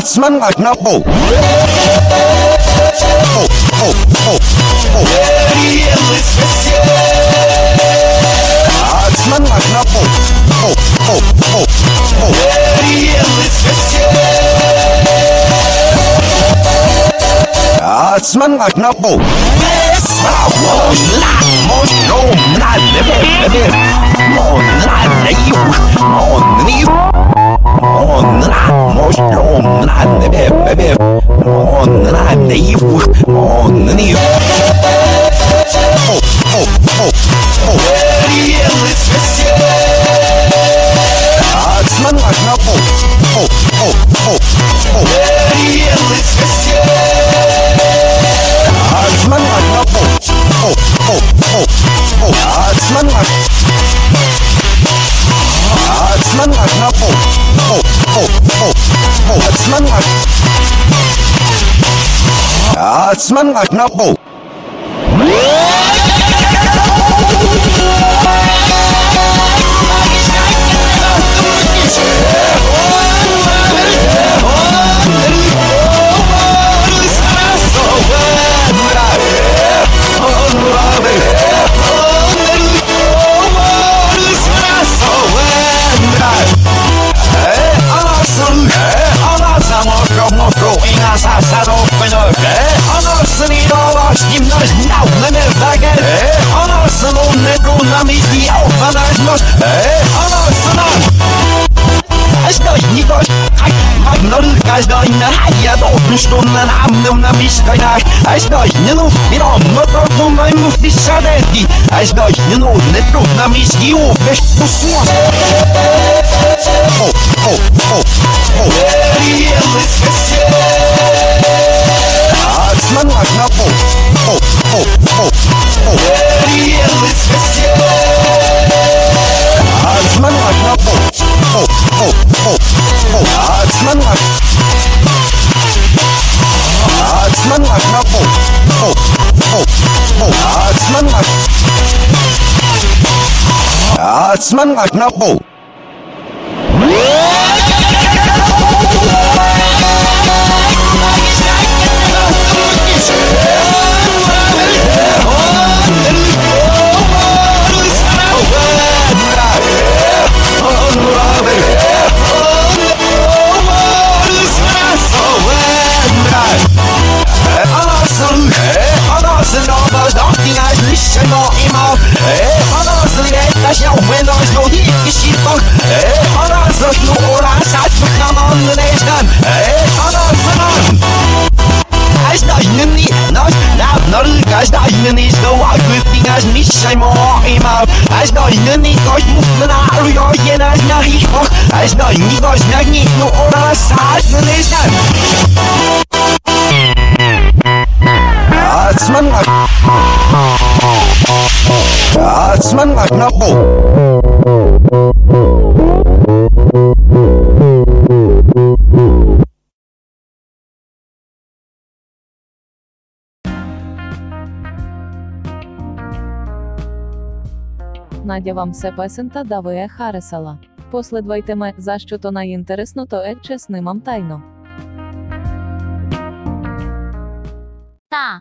Atsman Agnapo. Oh. Aknapo. Atsman Aknapo. Atsman Aknapo. Atsman batsman at no. Atsman Aknapo. Stunden am na miskajnak Aj daj, ne no, mi rom, no to to maj mu ti sadeti Aj daj, ne no, ne to na miski u veš pusmo Atsman Aknapo. Atsman Atsman Aknapo. Atsman Atsman Aknapo. Als dat je niet als moet me naar je je naar naar hier Als dat je niet als naar niet no ora saat me is Atsman Atsman Aknapo. Надя вам се песента даває Харесала. Последвайте ме, за що то найінтересно, то е чеснимам тайно. та